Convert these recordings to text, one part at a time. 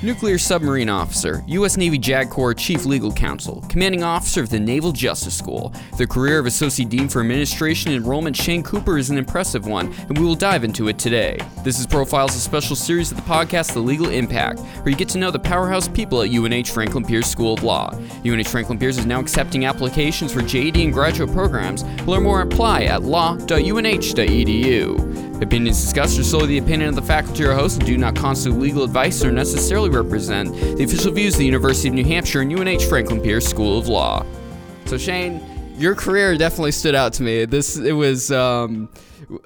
Nuclear Submarine Officer, U.S. Navy JAG Corps Chief Legal Counsel, Commanding Officer of the Naval Justice School. The career of Associate Dean for Administration and Enrollment Shane Cooper is an impressive one, and we will dive into it today. This is Profiles, a special series of the podcast The Legal Impact, where you get to know the powerhouse people at UNH Franklin Pierce School of Law. UNH Franklin Pierce is now accepting applications for JD and graduate programs. Learn more and apply at law.unh.edu. Opinions discussed are solely the opinion of the faculty or host and do not constitute legal advice or necessarily represent the official views of the University of New Hampshire and UNH Franklin Pierce School of Law. So Shane, your career definitely stood out to me. This it was. Um,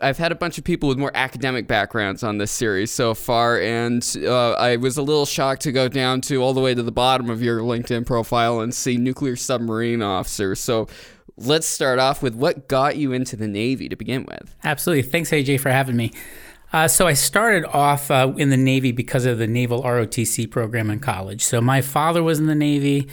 I've had a bunch of people with more academic backgrounds on this series so far, and uh, I was a little shocked to go down to all the way to the bottom of your LinkedIn profile and see nuclear submarine officer. So, let's start off with what got you into the Navy to begin with. Absolutely. Thanks, AJ, for having me. Uh, so I started off uh, in the Navy because of the Naval ROTC program in college. So my father was in the Navy,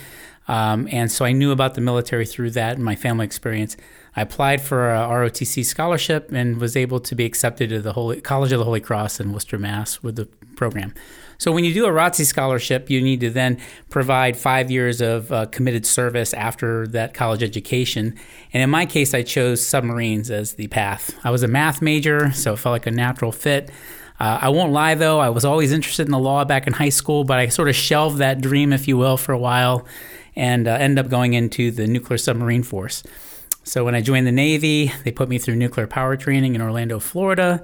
um, and so I knew about the military through that and my family experience. I applied for a ROTC scholarship and was able to be accepted to the Holy, College of the Holy Cross in Worcester, Mass. with the program. So when you do a ROTC scholarship, you need to then provide five years of uh, committed service after that college education. And in my case, I chose submarines as the path. I was a math major, so it felt like a natural fit. Uh, I won't lie though, I was always interested in the law back in high school, but I sort of shelved that dream, if you will, for a while and uh, ended up going into the nuclear submarine force. So when I joined the Navy, they put me through nuclear power training in Orlando, Florida.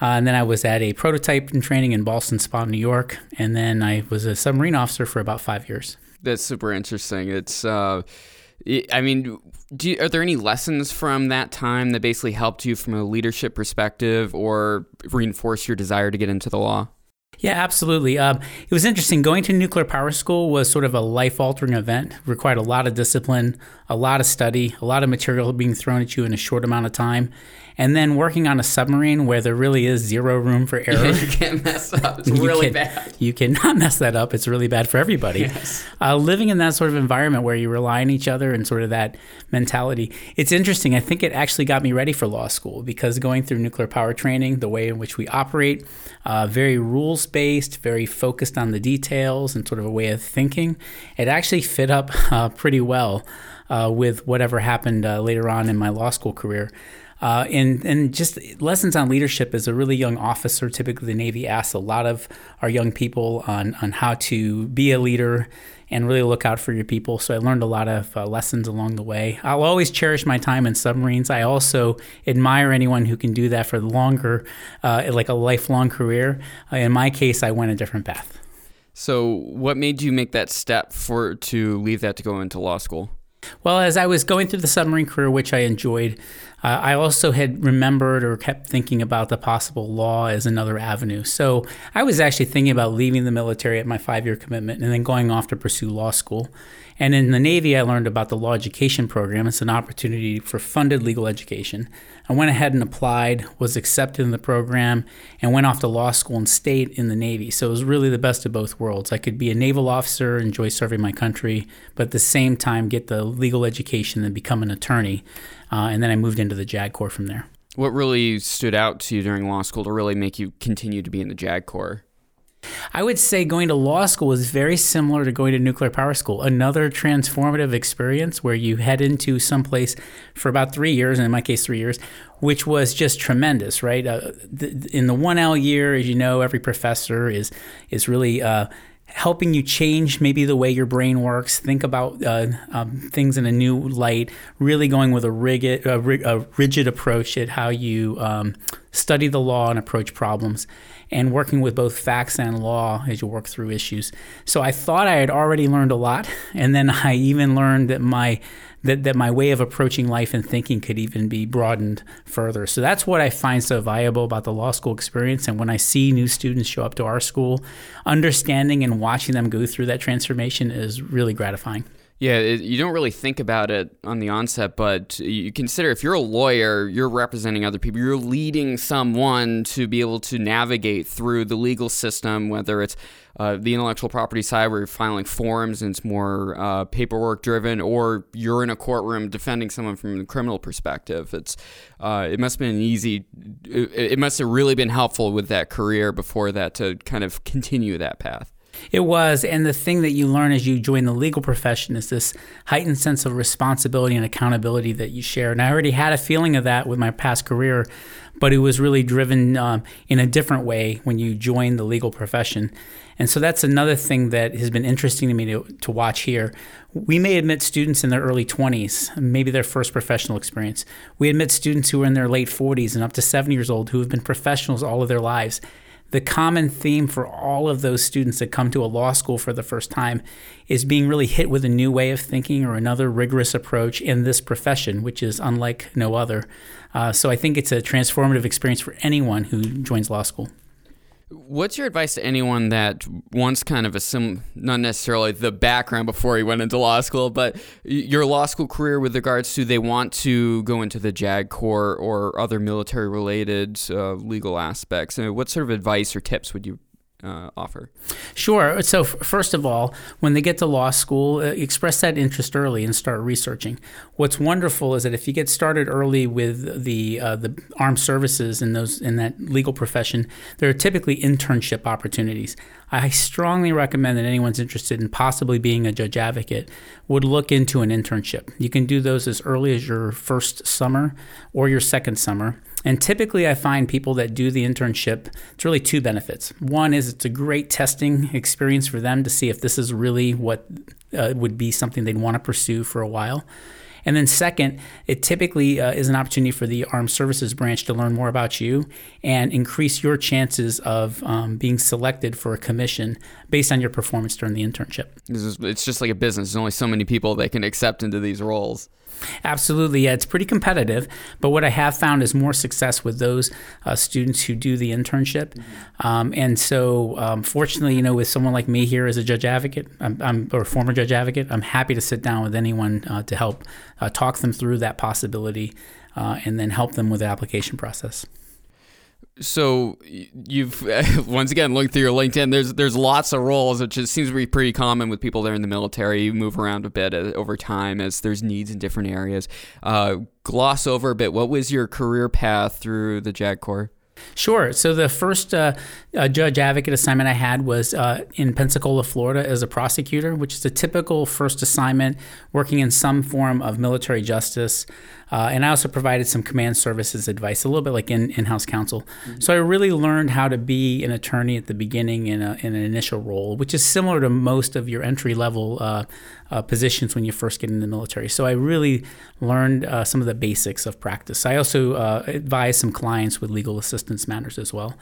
Uh, and then I was at a prototype training in Ballston Spa, New York. And then I was a submarine officer for about five years. That's super interesting. It's, uh, I mean, you, are there any lessons from that time that basically helped you from a leadership perspective or reinforce your desire to get into the law? Yeah, absolutely. Um, it was interesting. Going to nuclear power school was sort of a life altering event, required a lot of discipline, a lot of study, a lot of material being thrown at you in a short amount of time and then working on a submarine where there really is zero room for error. you can't mess up. It's really can, bad. You cannot mess that up. It's really bad for everybody. Yes. Uh, living in that sort of environment where you rely on each other and sort of that mentality. It's interesting. I think it actually got me ready for law school because going through nuclear power training, the way in which we operate, uh, very rules based, very focused on the details and sort of a way of thinking, it actually fit up uh, pretty well. Uh, with whatever happened uh, later on in my law school career. Uh, and and just lessons on leadership as a really young officer. Typically, the Navy asks a lot of our young people on on how to be a leader and really look out for your people. So I learned a lot of uh, lessons along the way. I'll always cherish my time in submarines. I also admire anyone who can do that for longer, uh, like a lifelong career. Uh, in my case, I went a different path. So, what made you make that step for to leave that to go into law school? Well, as I was going through the submarine career, which I enjoyed, uh, I also had remembered or kept thinking about the possible law as another avenue. So I was actually thinking about leaving the military at my five year commitment and then going off to pursue law school. And in the Navy, I learned about the law education program. It's an opportunity for funded legal education. I went ahead and applied, was accepted in the program, and went off to law school and stayed in the Navy. So it was really the best of both worlds. I could be a naval officer, enjoy serving my country, but at the same time get the legal education and become an attorney. Uh, and then I moved into the JAG Corps from there. What really stood out to you during law school to really make you continue to be in the JAG Corps? I would say going to law school is very similar to going to nuclear power school. Another transformative experience where you head into some place for about three years, and in my case, three years, which was just tremendous, right? Uh, in the 1L year, as you know, every professor is is really uh, helping you change maybe the way your brain works, think about uh, um, things in a new light, really going with a rigid, a, a rigid approach at how you um, study the law and approach problems, and working with both facts and law as you work through issues. So I thought I had already learned a lot, and then I even learned that my that, that my way of approaching life and thinking could even be broadened further. So that's what I find so valuable about the law school experience. And when I see new students show up to our school, understanding and watching them go through that transformation is really gratifying. Yeah, it, you don't really think about it on the onset, but you consider if you're a lawyer, you're representing other people, you're leading someone to be able to navigate through the legal system, whether it's uh, the intellectual property side where you're filing forms and it's more uh, paperwork driven, or you're in a courtroom defending someone from the criminal perspective. It's uh, it must have been easy. It, it must have really been helpful with that career before that to kind of continue that path. It was, and the thing that you learn as you join the legal profession is this heightened sense of responsibility and accountability that you share. And I already had a feeling of that with my past career, but it was really driven um, in a different way when you join the legal profession. And so that's another thing that has been interesting to me to, to watch here. We may admit students in their early 20s, maybe their first professional experience. We admit students who are in their late 40s and up to 70 years old who have been professionals all of their lives. The common theme for all of those students that come to a law school for the first time is being really hit with a new way of thinking or another rigorous approach in this profession, which is unlike no other. Uh, so I think it's a transformative experience for anyone who joins law school. What's your advice to anyone that wants kind of a sim, not necessarily the background before he went into law school, but your law school career with regards to they want to go into the JAG Corps or other military related uh, legal aspects? Uh, what sort of advice or tips would you uh, offer? Sure. So, f- first of all, when they get to law school, uh, express that interest early and start researching. What's wonderful is that if you get started early with the uh, the armed services in those in that legal profession, there are typically internship opportunities. I strongly recommend that anyone's interested in possibly being a judge advocate would look into an internship. You can do those as early as your first summer or your second summer. And typically, I find people that do the internship, it's really two benefits. One is it's a great testing experience for them to see if this is really what uh, would be something they'd want to pursue for a while. And then, second, it typically uh, is an opportunity for the Armed Services Branch to learn more about you and increase your chances of um, being selected for a commission based on your performance during the internship. it's just like a business. There's only so many people they can accept into these roles. Absolutely, yeah, it's pretty competitive. But what I have found is more success with those uh, students who do the internship. Um, and so, um, fortunately, you know, with someone like me here as a judge advocate, I'm, I'm or former judge advocate, I'm happy to sit down with anyone uh, to help uh, talk them through that possibility uh, and then help them with the application process so you've once again looked through your LinkedIn. There's there's lots of roles, which just seems to be pretty common with people that are in the military. You move around a bit uh, over time as there's needs in different areas. Uh, gloss over a bit. What was your career path through the JAG Corps? Sure. So the first uh, uh, judge advocate assignment I had was uh, in Pensacola, Florida, as a prosecutor, which is a typical first assignment working in some form of military justice. Uh, and I also provided some command services advice, a little bit like in in-house counsel. Mm-hmm. So I really learned how to be an attorney at the beginning in, a, in an initial role, which is similar to most of your entry level uh, uh, positions when you first get in the military. So I really learned uh, some of the basics of practice. I also uh, advised some clients with legal assistance matters as well.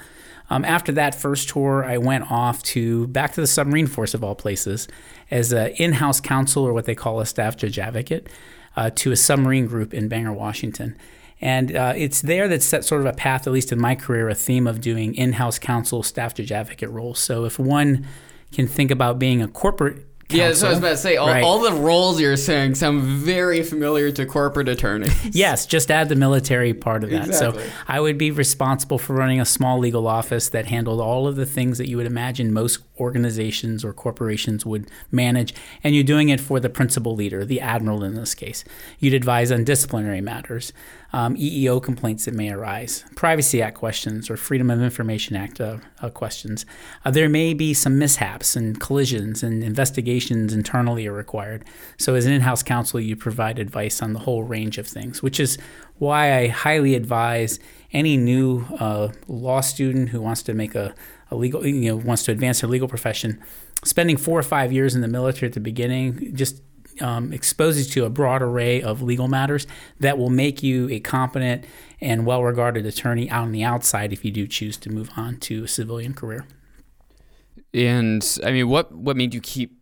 Um, after that first tour, I went off to back to the submarine force of all places as an in-house counsel or what they call a staff judge advocate uh, to a submarine group in Bangor, Washington. And uh, it's there that set sort of a path, at least in my career, a theme of doing in house counsel, staff judge advocate roles. So if one can think about being a corporate Counsel, yeah, that's what I was about to say. All, right. all, the roles you're saying sound very familiar to corporate attorneys. yes, just add the military part of that. Exactly. So I would be responsible for running a small legal office that handled all of the things that you would imagine most organizations or corporations would manage, and you're doing it for the principal leader, the admiral in this case. You'd advise on disciplinary matters um, EEO complaints that may arise, Privacy Act questions, or Freedom of Information Act uh, uh, questions. Uh, there may be some mishaps and collisions, and investigations internally are required. So, as an in house counsel, you provide advice on the whole range of things, which is why I highly advise any new uh, law student who wants to make a, a legal, you know, wants to advance their legal profession spending four or five years in the military at the beginning just um, exposes you to a broad array of legal matters that will make you a competent and well regarded attorney out on the outside if you do choose to move on to a civilian career. And I mean, what, what made you keep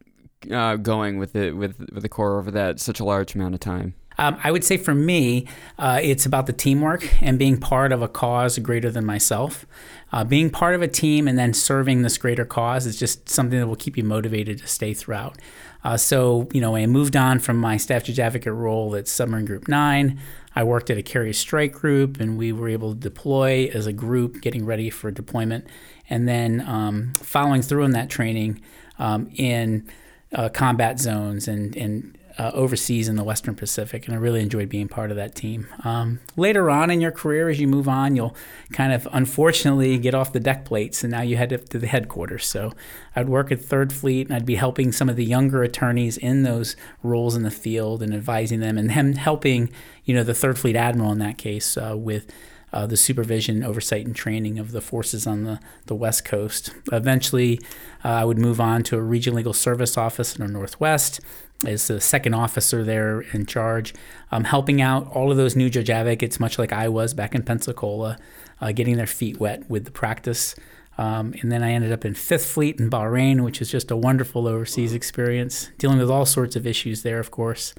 uh, going with the, with, with the Corps over that such a large amount of time? Um, I would say for me, uh, it's about the teamwork and being part of a cause greater than myself. Uh, being part of a team and then serving this greater cause is just something that will keep you motivated to stay throughout. Uh, so, you know, I moved on from my staff judge advocate role at Submarine Group 9. I worked at a carrier strike group, and we were able to deploy as a group, getting ready for deployment. And then um, following through on that training um, in uh, combat zones and, and uh, overseas in the Western Pacific, and I really enjoyed being part of that team. Um, later on in your career, as you move on, you'll kind of unfortunately get off the deck plates, and now you head up to the headquarters. So I'd work at Third Fleet, and I'd be helping some of the younger attorneys in those roles in the field and advising them, and them helping, you know, the Third Fleet admiral in that case uh, with uh, the supervision, oversight, and training of the forces on the, the West Coast. Eventually, uh, I would move on to a regional legal service office in the Northwest as the second officer there in charge, um, helping out all of those new judge advocates, much like I was back in Pensacola, uh, getting their feet wet with the practice. Um, and then I ended up in Fifth Fleet in Bahrain, which is just a wonderful overseas experience, dealing with all sorts of issues there, of course.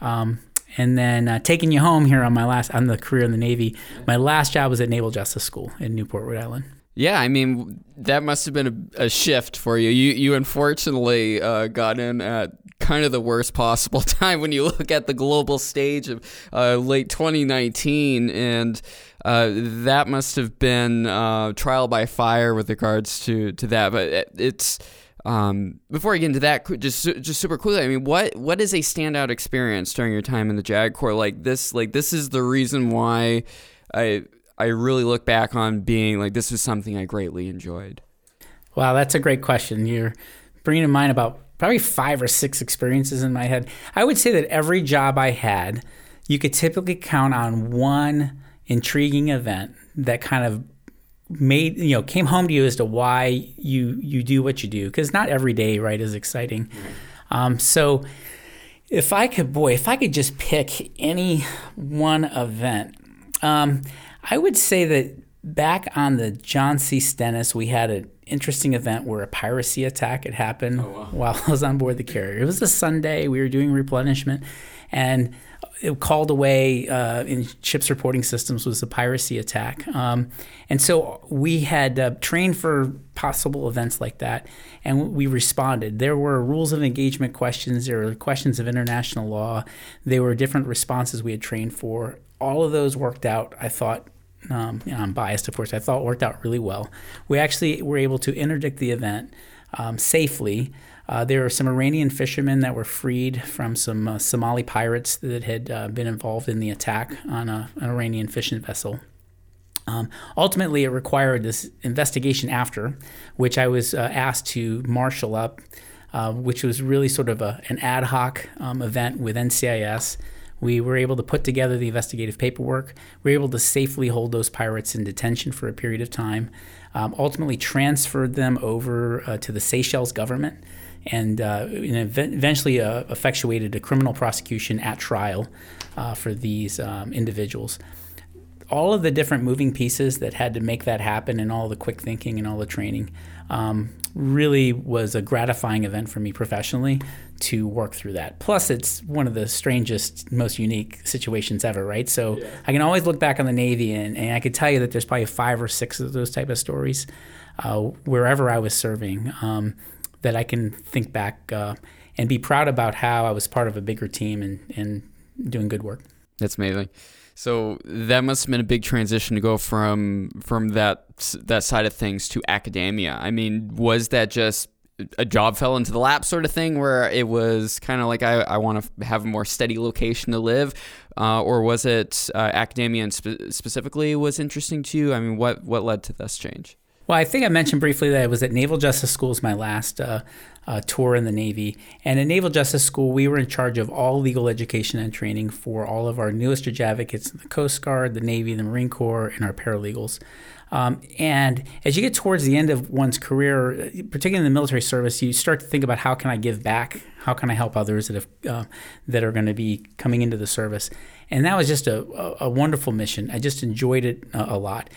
Um, and then uh, taking you home here on my last on the career in the Navy. My last job was at Naval Justice School in Newport, Rhode Island. Yeah, I mean that must have been a, a shift for you. You you unfortunately uh, got in at kind of the worst possible time when you look at the global stage of uh, late 2019, and uh, that must have been uh, trial by fire with regards to to that. But it, it's um, before I get into that, just just super quickly, I mean, what what is a standout experience during your time in the JAG Corps? Like this, like this is the reason why I I really look back on being like this is something I greatly enjoyed. Wow, that's a great question. You're bringing to mind about probably five or six experiences in my head. I would say that every job I had, you could typically count on one intriguing event that kind of made you know came home to you as to why you you do what you do because not every day right is exciting. Um, so if i could boy if i could just pick any one event um, i would say that back on the john c. Stennis we had an interesting event where a piracy attack had happened oh, wow. while i was on board the carrier. It was a sunday. We were doing replenishment and it called away uh, in ships reporting systems was a piracy attack. Um, and so we had uh, trained for possible events like that, and we responded. There were rules of engagement questions, there were questions of international law, there were different responses we had trained for. All of those worked out, I thought. Um, you know, I'm biased, of course. I thought worked out really well. We actually were able to interdict the event um, safely. Uh, there were some Iranian fishermen that were freed from some uh, Somali pirates that had uh, been involved in the attack on a, an Iranian fishing vessel. Um, ultimately, it required this investigation after, which I was uh, asked to marshal up, uh, which was really sort of a, an ad hoc um, event with NCIS. We were able to put together the investigative paperwork. We were able to safely hold those pirates in detention for a period of time. Um, ultimately, transferred them over uh, to the Seychelles government and, uh, eventually uh, effectuated a criminal prosecution at trial uh, for these um, individuals. All of the different moving pieces that had to make that happen, and all the quick thinking and all the training, um, really was a gratifying event for me professionally to work through that. Plus, it's one of the strangest, most unique situations ever, right? So yeah. I can always look back on the Navy, and, and, I could tell you that there's probably five or six of those type of stories uh, wherever I was serving. Um, that I can think back uh, and be proud about how I was part of a bigger team and, and doing good work. That's amazing. So that must have been a big transition to go from from that that side of things to academia. I mean, was that just a job fell into the lap sort of thing where it was kind of like I, I want to have a more steady location to live uh, or was it uh, academia spe- specifically was interesting to you i mean what what led to this change well, I think I mentioned briefly that I was at Naval Justice School as my last uh, uh, tour in the Navy. And at Naval Justice School, we were in charge of all legal education and training for all of our newest advocates in the Coast Guard, the Navy, the Marine Corps, and our paralegals. Um, and as you get towards the end of one's career, particularly in the military service, you start to think about how can I give back? How can I help others that have uh, that are going to be coming into the service? And that was just a, a, a wonderful mission. I just enjoyed it a, a lot.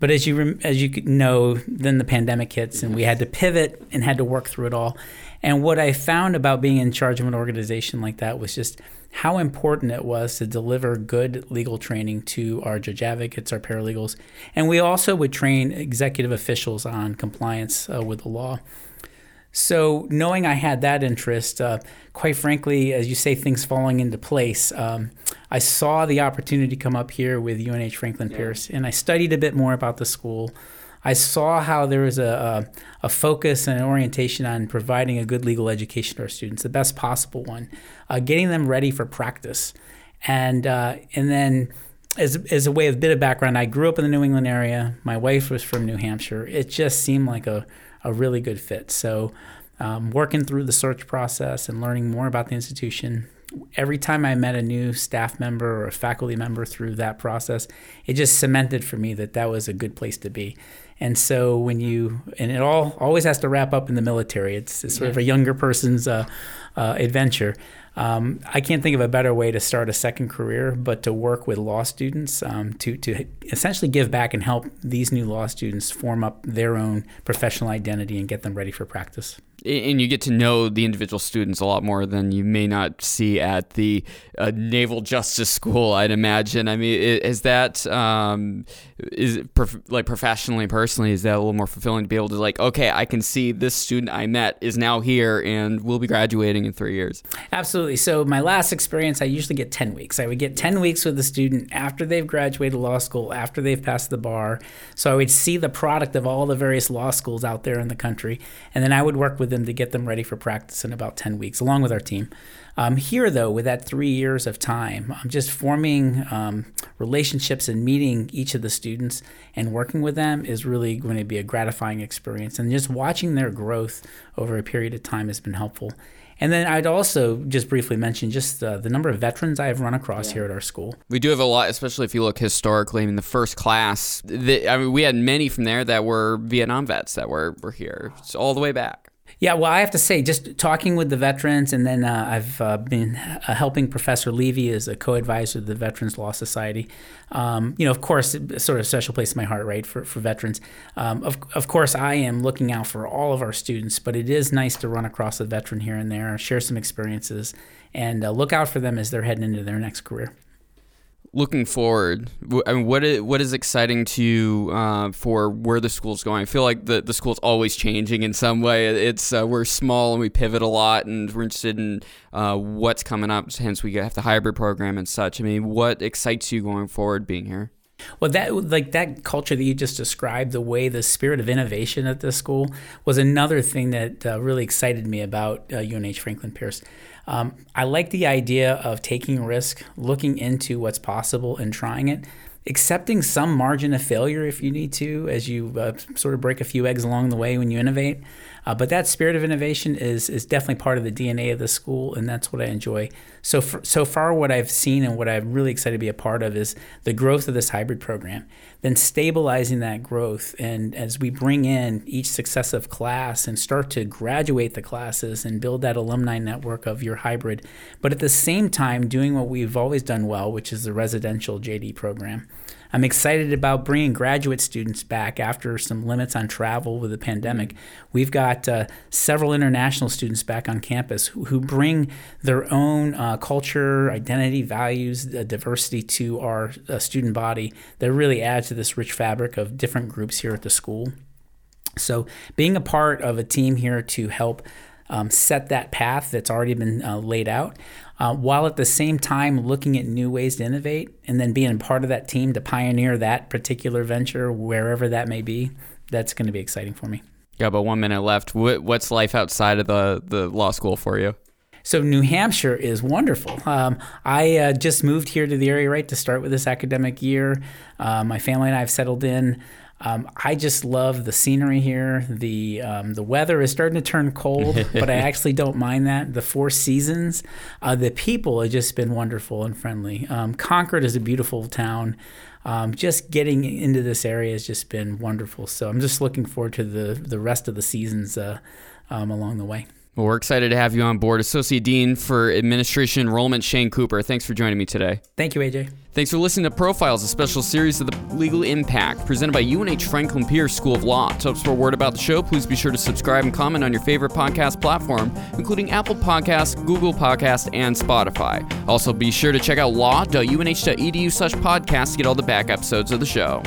But as you as you know, then the pandemic hits, and we had to pivot and had to work through it all. And what I found about being in charge of an organization like that was just how important it was to deliver good legal training to our judge advocates, our paralegals, and we also would train executive officials on compliance uh, with the law. So, knowing I had that interest, uh, quite frankly, as you say, things falling into place, um, I saw the opportunity come up here with UNH Franklin yeah. Pierce, and I studied a bit more about the school. I saw how there was a, a, a, focus and an orientation on providing a good legal education to our students, the best possible one, uh, getting them ready for practice. And, uh, and then, as, as a way of bit of background, I grew up in the New England area. My wife was from New Hampshire. It just seemed like a, a really good fit. So, um, working through the search process and learning more about the institution, every time I met a new staff member or a faculty member through that process, it just cemented for me that that was a good place to be. And so when you and it all always has to wrap up in the military. It's, it's sort yeah. of a younger person's uh, uh, adventure. Um, I can't think of a better way to start a second career, but to work with law students um, to to essentially give back and help these new law students form up their own professional identity and get them ready for practice and you get to know the individual students a lot more than you may not see at the uh, Naval Justice School. I'd imagine. I mean, is that um, is prof- like professionally, personally, is that a little more fulfilling to be able to like, okay, I can see this student I met is now here and will be graduating in three years. Absolutely. So my last experience, I usually get ten weeks. I would get ten weeks with the student after they've graduated law school, after they've passed the bar. So I would see the product of all the various law schools out there in the country, and then I would work with them to get them ready for practice in about 10 weeks, along with our team. Um, here, though, with that three years of time, I'm just forming um, relationships and meeting each of the students and working with them is really going to be a gratifying experience. And just watching their growth over a period of time has been helpful. And then I'd also just briefly mention just uh, the number of veterans I have run across yeah. here at our school. We do have a lot, especially if you look historically. I mean, the first class, the, I mean, we had many from there that were Vietnam vets that were, were here all the way back. Yeah, well, I have to say, just talking with the veterans, and then uh, I've uh, been uh, helping Professor Levy as a co-advisor of the Veterans Law Society. Um, you know, of course, sort of a special place in my heart, right, for, for veterans. Um, of, of course, I am looking out for all of our students, but it is nice to run across a veteran here and there, share some experiences, and uh, look out for them as they're heading into their next career looking forward, I mean, what is, what is exciting to you uh, for where the school's going? I feel like the, the school's always changing in some way. It's uh, we're small and we pivot a lot, and we're interested in uh, what's coming up. Hence, we have the hybrid program and such. I mean, what excites you going forward being here? Well, that like that culture that you just described, the way the spirit of innovation at this school was another thing that uh, really excited me about UNH uh, Franklin Pierce. Um, I like the idea of taking risk, looking into what's possible, and trying it. Accepting some margin of failure if you need to, as you uh, sort of break a few eggs along the way when you innovate. Uh, but that spirit of innovation is is definitely part of the DNA of the school, and that's what I enjoy. So for, so far, what I've seen and what I'm really excited to be a part of is the growth of this hybrid program. Then stabilizing that growth, and as we bring in each successive class and start to graduate the classes and build that alumni network of your hybrid, but at the same time doing what we've always done well, which is the residential JD program. I'm excited about bringing graduate students back after some limits on travel with the pandemic. We've got uh, several international students back on campus who, who bring their own uh, culture, identity, values, uh, diversity to our uh, student body that really add to this rich fabric of different groups here at the school. So, being a part of a team here to help um, set that path that's already been uh, laid out, uh, while at the same time looking at new ways to innovate and then being a part of that team to pioneer that particular venture, wherever that may be. That's going to be exciting for me. Yeah, but one minute left. What's life outside of the, the law school for you? So New Hampshire is wonderful. Um, I uh, just moved here to the area right to start with this academic year. Uh, my family and I have settled in. Um, I just love the scenery here. The um, the weather is starting to turn cold, but I actually don't mind that. The four seasons, uh, the people have just been wonderful and friendly. Um, Concord is a beautiful town. Um, just getting into this area has just been wonderful. So I'm just looking forward to the the rest of the seasons uh, um, along the way. Well, we're excited to have you on board, Associate Dean for Administration Enrollment, Shane Cooper. Thanks for joining me today. Thank you, AJ. Thanks for listening to Profiles, a special series of the Legal Impact presented by UNH Franklin Pierce School of Law. To spread word about the show, please be sure to subscribe and comment on your favorite podcast platform, including Apple Podcasts, Google Podcasts, and Spotify. Also, be sure to check out law.unh.edu slash podcast to get all the back episodes of the show.